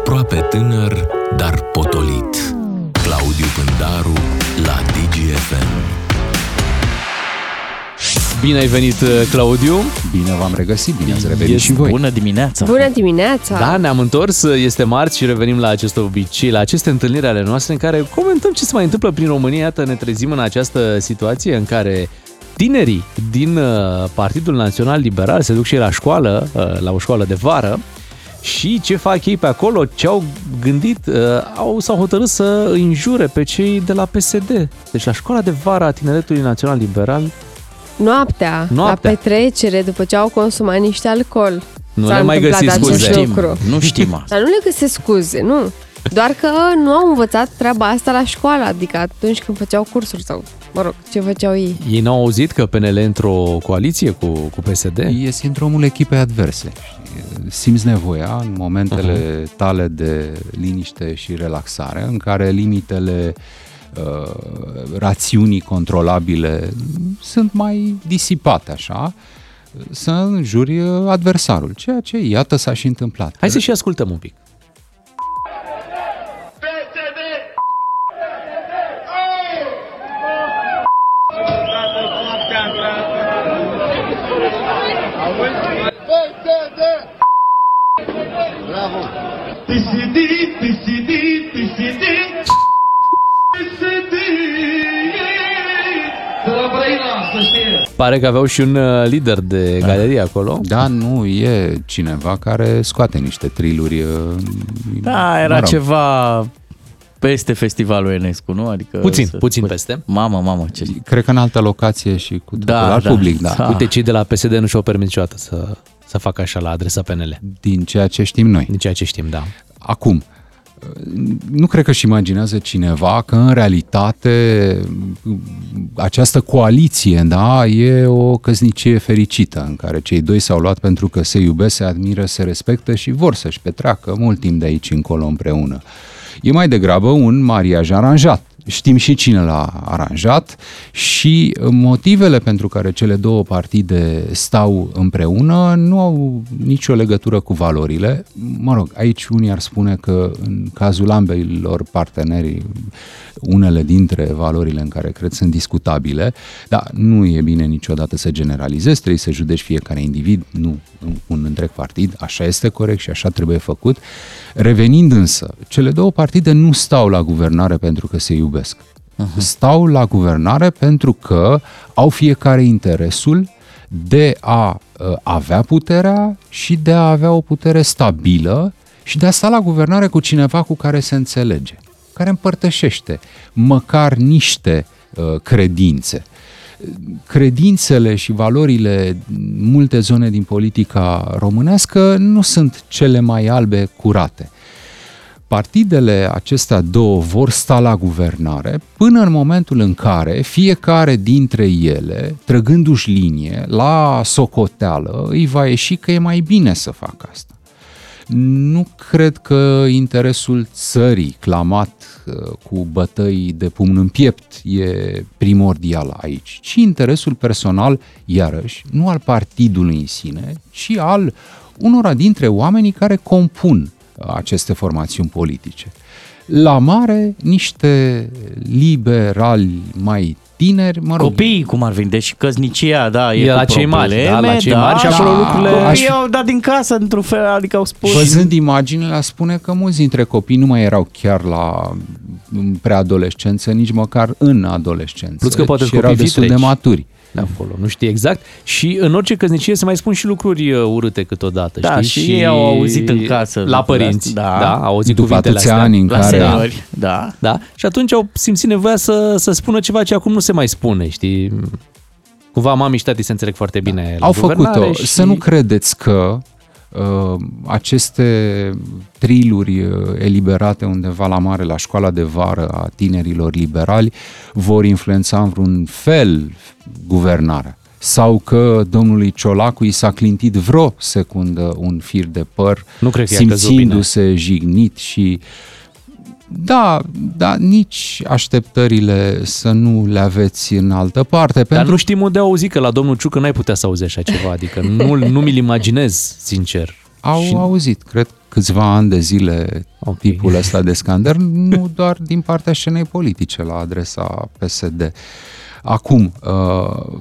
Aproape tânăr, dar potolit. Claudiu Pândaru la DGFM. Bine ai venit, uh, Claudiu! Bine v-am regăsit, bine ați revenit Este și voi. Bună dimineața! Bună dimineața! Da, ne-am întors, este marți și revenim la acest obicei, la aceste întâlniri ale noastre în care comentăm ce se mai întâmplă prin România. Iată, ne trezim în această situație în care tinerii din uh, Partidul Național Liberal se duc și ei la școală, uh, la o școală de vară, și ce fac ei pe acolo, ce au gândit, uh, au, s-au hotărât să îi înjure pe cei de la PSD. Deci la școala de vară a Tineretului Național Liberal Noaptea, Noaptea. la petrecere, după ce au consumat niște alcool. Nu s-a le mai întâmplat găsi acest scuze. lucru. Nu știm asta. Dar nu le găsesc scuze, nu. Doar că nu au învățat treaba asta la școală, adică atunci când făceau cursuri sau, mă rog, ce făceau ei. ei n-au auzit că PNL e într-o coaliție cu, cu PSD? E sindromul echipei adverse. Simți nevoia în momentele uh-huh. tale de liniște și relaxare, în care limitele uh, rațiunii controlabile sunt mai disipate, așa, să înjuri adversarul, ceea ce iată s-a și întâmplat. Hai să și ascultăm un pic. Bravo! PSD, PSD, PSD, PSD. De la Brăila, să știe! Pare că aveau și un uh, lider de galerie acolo. Da, nu, e cineva care scoate niște triluri. uh, Da, era mă rog. ceva peste festivalul Enescu, nu? Adică Puțin, să- puțin peste. Mamă, mamă, ce... Cred că în altă locație și cu Da, totul alt da, public, da. da. Uite, cei de la PSD nu și-au permis niciodată să, să facă așa la adresa PNL. Din ceea ce știm noi. Din ceea ce știm, da. Acum, nu cred că își imaginează cineva că în realitate această coaliție da, e o căsnicie fericită în care cei doi s-au luat pentru că se iubesc, se admiră, se respectă și vor să-și petreacă mult timp de aici încolo împreună. E mai degrabă un mariaj aranjat. Știm și cine l-a aranjat și motivele pentru care cele două partide stau împreună nu au nicio legătură cu valorile. Mă rog, aici unii ar spune că în cazul ambeilor parteneri unele dintre valorile în care cred sunt discutabile, dar nu e bine niciodată să generalizezi, trebuie să judeci fiecare individ, nu un întreg partid, așa este corect și așa trebuie făcut. Revenind însă, cele două partide nu stau la guvernare pentru că se iubesc. Uh-huh. Stau la guvernare pentru că au fiecare interesul de a uh, avea puterea și de a avea o putere stabilă și de a sta la guvernare cu cineva cu care se înțelege, care împărtășește măcar niște uh, credințe. Credințele și valorile în multe zone din politica românească nu sunt cele mai albe curate. Partidele acestea două vor sta la guvernare până în momentul în care fiecare dintre ele, trăgându-și linie la socoteală, îi va ieși că e mai bine să facă asta. Nu cred că interesul țării clamat uh, cu bătăi de pumn în piept e primordial aici, ci interesul personal, iarăși, nu al partidului în sine, ci al unora dintre oamenii care compun aceste formațiuni politice. La mare, niște liberali mai tineri, mă rog, Copiii, cum ar veni, deci căsnicia, da, e, E cu la cei mari, probleme, da, la cei mari și acolo lucrurile- Copiii Aș fi- au dat din casă, într-un fel, adică au spus... Văzând imaginile, aș spune că mulți dintre copii nu mai erau chiar la în preadolescență, nici măcar în adolescență. Plus că poate și sunt erau copii destul de vitregi. maturi. De acolo, nu știi exact. Și în orice căsnicie se mai spun și lucruri uh, urâte câteodată, Da, știi? și ei au auzit în casă La lucrurile părinți, astea. da, Da. da au auzit După cuvintele atâția astea. ani în La care... seniori, da. Da, și atunci au simțit nevoia să, să spună ceva ce acum nu se mai spune, știi? Cumva mami și tati se înțeleg foarte bine la Au guvernare făcut-o. Și... Să nu credeți că uh, aceste triluri uh, eliberate undeva la mare, la școala de vară a tinerilor liberali, vor influența în vreun fel guvernarea. Sau că domnului Ciolacu i s-a clintit vreo secundă un fir de păr, Nu cred că i-a căzut simțindu-se jignit și da, da, nici așteptările să nu le aveți în altă parte. Dar pentru nu știm unde auzi că la domnul Ciucă n-ai putea să auzi așa ceva, adică nu, nu mi-l imaginez, sincer. Au Și- auzit, cred, câțiva ani de zile Ok. tipul ăsta de scander, nu doar din partea scenei politice la adresa PSD. Acum, uh,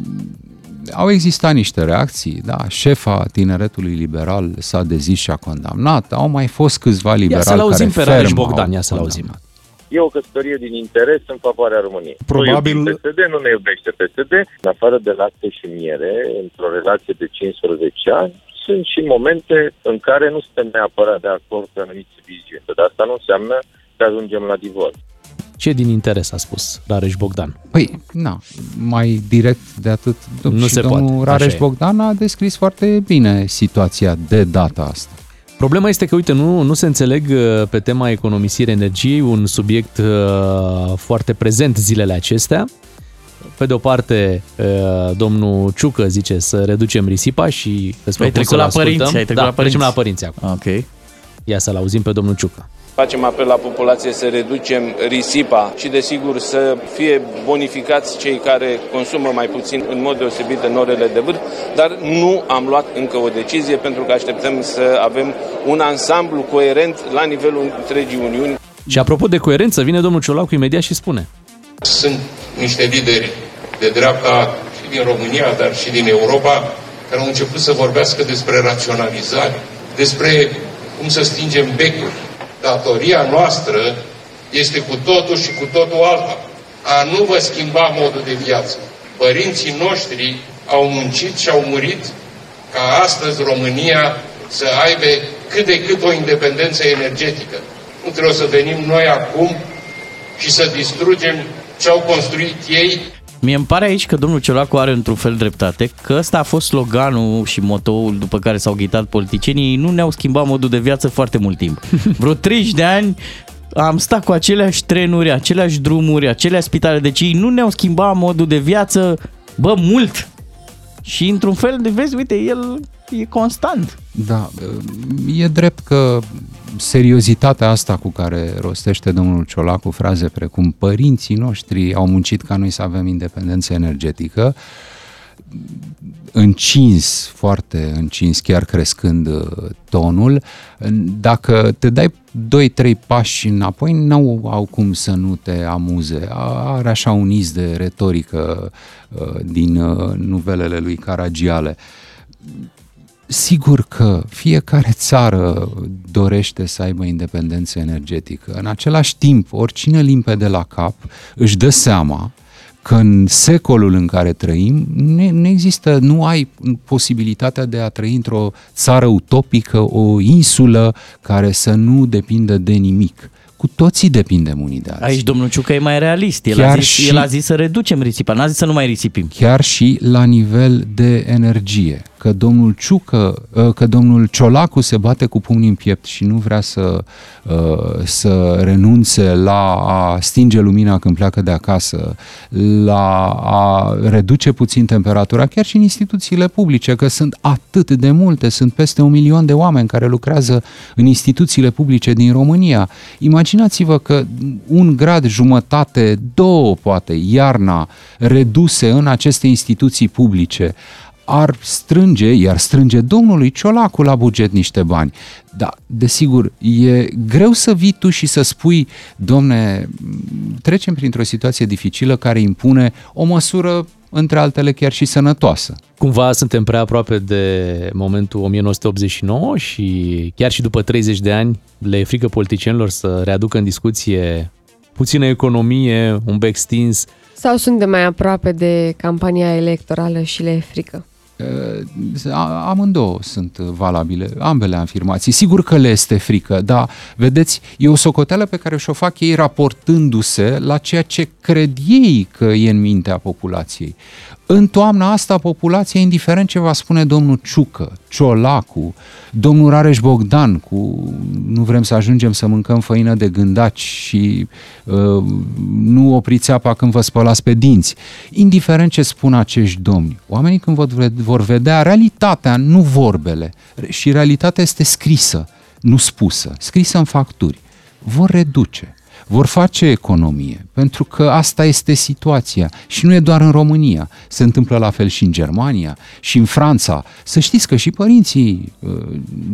au existat niște reacții, da, șefa tineretului liberal s-a dezis și a condamnat, au mai fost câțiva Ia liberali să-l auzim care pe Rareș ferm Bogdan, au ia să-l auzim. condamnat. E o căsătorie din interes în favoarea României. Probabil- Nu iubim PSD, nu ne iubește PSD. În afară de lapte și miere, într-o relație de 15 ani, sunt și momente în care nu suntem neapărat de acord cu anumite viziuni. Dar asta nu înseamnă că ajungem la divorț. Ce din interes a spus Rareș Bogdan? Păi, na, mai direct de atât. Nu și se domnul poate, Rareș așa e. Bogdan a descris foarte bine situația de data asta. Problema este că, uite, nu, nu se înțeleg uh, pe tema economisirii energiei, un subiect uh, foarte prezent zilele acestea. Pe de o parte, uh, domnul Ciucă zice să reducem risipa și îți Ai propun trecut să-l la ascultăm. părinți, ai trecut da, la părinți. trecem la părinți acum. Ok. Ia să-l auzim pe domnul Ciucă. Facem apel la populație să reducem risipa și, desigur, să fie bonificați cei care consumă mai puțin, în mod deosebit în orele de vârf, dar nu am luat încă o decizie pentru că așteptăm să avem un ansamblu coerent la nivelul întregii Uniuni. Și apropo de coerență, vine domnul Ciolacu imediat și spune Sunt niște lideri de dreapta și din România, dar și din Europa, care au început să vorbească despre raționalizare, despre cum să stingem becuri. Datoria noastră este cu totul și cu totul alta. A nu vă schimba modul de viață. Părinții noștri au muncit și au murit ca astăzi România să aibă cât de cât o independență energetică. Nu trebuie să venim noi acum și să distrugem ce au construit ei Mie îmi pare aici că domnul Ciolacu are într-un fel dreptate, că ăsta a fost sloganul și motoul după care s-au ghitat politicienii. Ei nu ne-au schimbat modul de viață foarte mult timp. Vreo 30 de ani am stat cu aceleași trenuri, aceleași drumuri, aceleași spitale, deci ei nu ne-au schimbat modul de viață, bă, mult. Și într-un fel de vezi, uite, el e constant. Da, e drept că seriozitatea asta cu care rostește domnul Ciolacu fraze precum părinții noștri au muncit ca noi să avem independență energetică, încins, foarte încins, chiar crescând uh, tonul. Dacă te dai 2-3 pași înapoi, n-au au cum să nu te amuze. Are așa un iz de retorică uh, din uh, nuvelele lui Caragiale. Sigur că fiecare țară dorește să aibă independență energetică. În același timp, oricine limpede la cap își dă seama că în secolul în care trăim nu, nu există, nu ai posibilitatea de a trăi într-o țară utopică, o insulă care să nu depindă de nimic. Cu toții depindem unii de alții. Aici domnul Ciucă e mai realist. El, Chiar a zis, și- el a zis să reducem risipa, n-a zis să nu mai risipim. chiar și la nivel de energie. Că domnul Ciucă, că domnul Ciolacu se bate cu pumnii în piept și nu vrea să, uh, să renunțe la a stinge lumina când pleacă de acasă, la a reduce puțin temperatura, chiar și în instituțiile publice, că sunt atât de multe, sunt peste un milion de oameni care lucrează în instituțiile publice din România. Imaginați-vă că un grad jumătate, două poate, iarna, reduse în aceste instituții publice, ar strânge, iar strânge domnului Ciolacu la buget niște bani. Da, desigur, e greu să vii tu și să spui, domne, trecem printr-o situație dificilă care impune o măsură, între altele, chiar și sănătoasă. Cumva suntem prea aproape de momentul 1989 și chiar și după 30 de ani le e frică politicienilor să readucă în discuție puțină economie, un bec stins. Sau suntem mai aproape de campania electorală și le e frică? Uh, a- amândouă sunt valabile, ambele afirmații. Sigur că le este frică, dar, vedeți, e o socoteală pe care și-o fac ei raportându-se la ceea ce cred ei că e în mintea populației. În toamna asta, populația, indiferent ce va spune domnul Ciucă, Ciolacu, domnul Rareș Bogdan, cu nu vrem să ajungem să mâncăm făină de gândaci și uh, nu opriți apa când vă spălați pe dinți. Indiferent ce spun acești domni, oamenii când vor, vor vedea realitatea, nu vorbele, și realitatea este scrisă, nu spusă, scrisă în facturi, vor reduce vor face economie, pentru că asta este situația. Și nu e doar în România, se întâmplă la fel și în Germania și în Franța. Să știți că și părinții uh,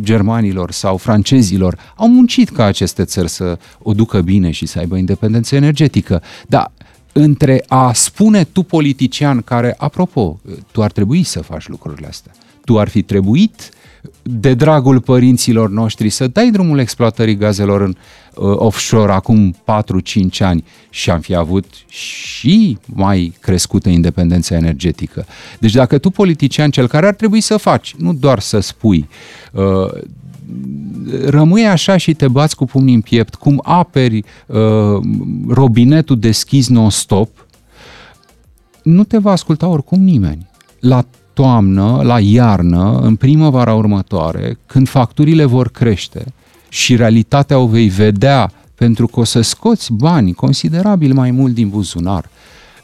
germanilor sau francezilor au muncit ca aceste țări să o ducă bine și să aibă independență energetică, dar între a spune tu politician care, apropo, tu ar trebui să faci lucrurile astea, tu ar fi trebuit de dragul părinților noștri să dai drumul exploatării gazelor în uh, offshore acum 4-5 ani și am fi avut și mai crescută independența energetică. Deci dacă tu politician, cel care ar trebui să faci, nu doar să spui, uh, rămâi așa și te bați cu pumnii în piept, cum aperi uh, robinetul deschis non-stop, nu te va asculta oricum nimeni. La toamnă, la iarnă, în primăvara următoare, când facturile vor crește și realitatea o vei vedea pentru că o să scoți bani considerabil mai mult din buzunar,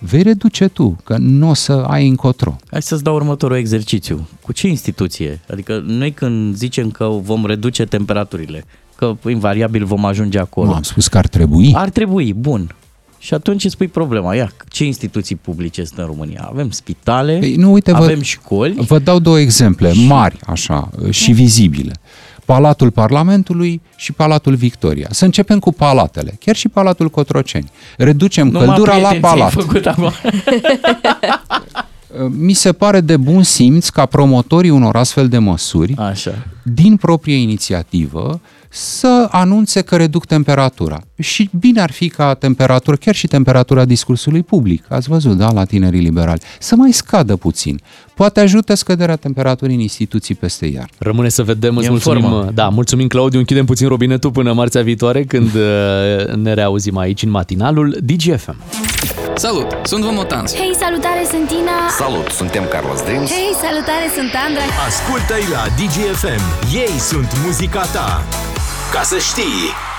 vei reduce tu, că nu o să ai încotro. Hai să-ți dau următorul exercițiu. Cu ce instituție? Adică noi când zicem că vom reduce temperaturile, că invariabil vom ajunge acolo. Nu, am spus că ar trebui. Ar trebui, bun. Și atunci îți pui problema. Ia, ce instituții publice sunt în România? Avem spitale, Ei, nu, uite, avem vă, școli. Vă dau două exemple mari, așa, și vizibile. Palatul Parlamentului și Palatul Victoria. Să începem cu palatele, chiar și Palatul Cotroceni. Reducem Numai căldura la prieteni ți-ai palat. Făcut acum. Mi se pare de bun simț ca promotorii unor astfel de măsuri, Așa. din proprie inițiativă, să anunțe că reduc temperatura. Și bine ar fi ca temperatura, chiar și temperatura discursului public, ați văzut, da, la tinerii liberali, să mai scadă puțin. Poate ajută scăderea temperaturii în instituții peste iarnă. Rămâne să vedem, îți E în mulțumim. formă. Da, mulțumim Claudiu, închidem puțin robinetul până marțea viitoare când uh, ne reauzim aici în matinalul DGFM. Salut, sunt Vomotans. Hei, salutare, sunt Tina! Salut, suntem Carlos Dreams. Hei, salutare, sunt Andra! Ascultă-i la DGFM. Ei sunt muzica ta. Ca să știi...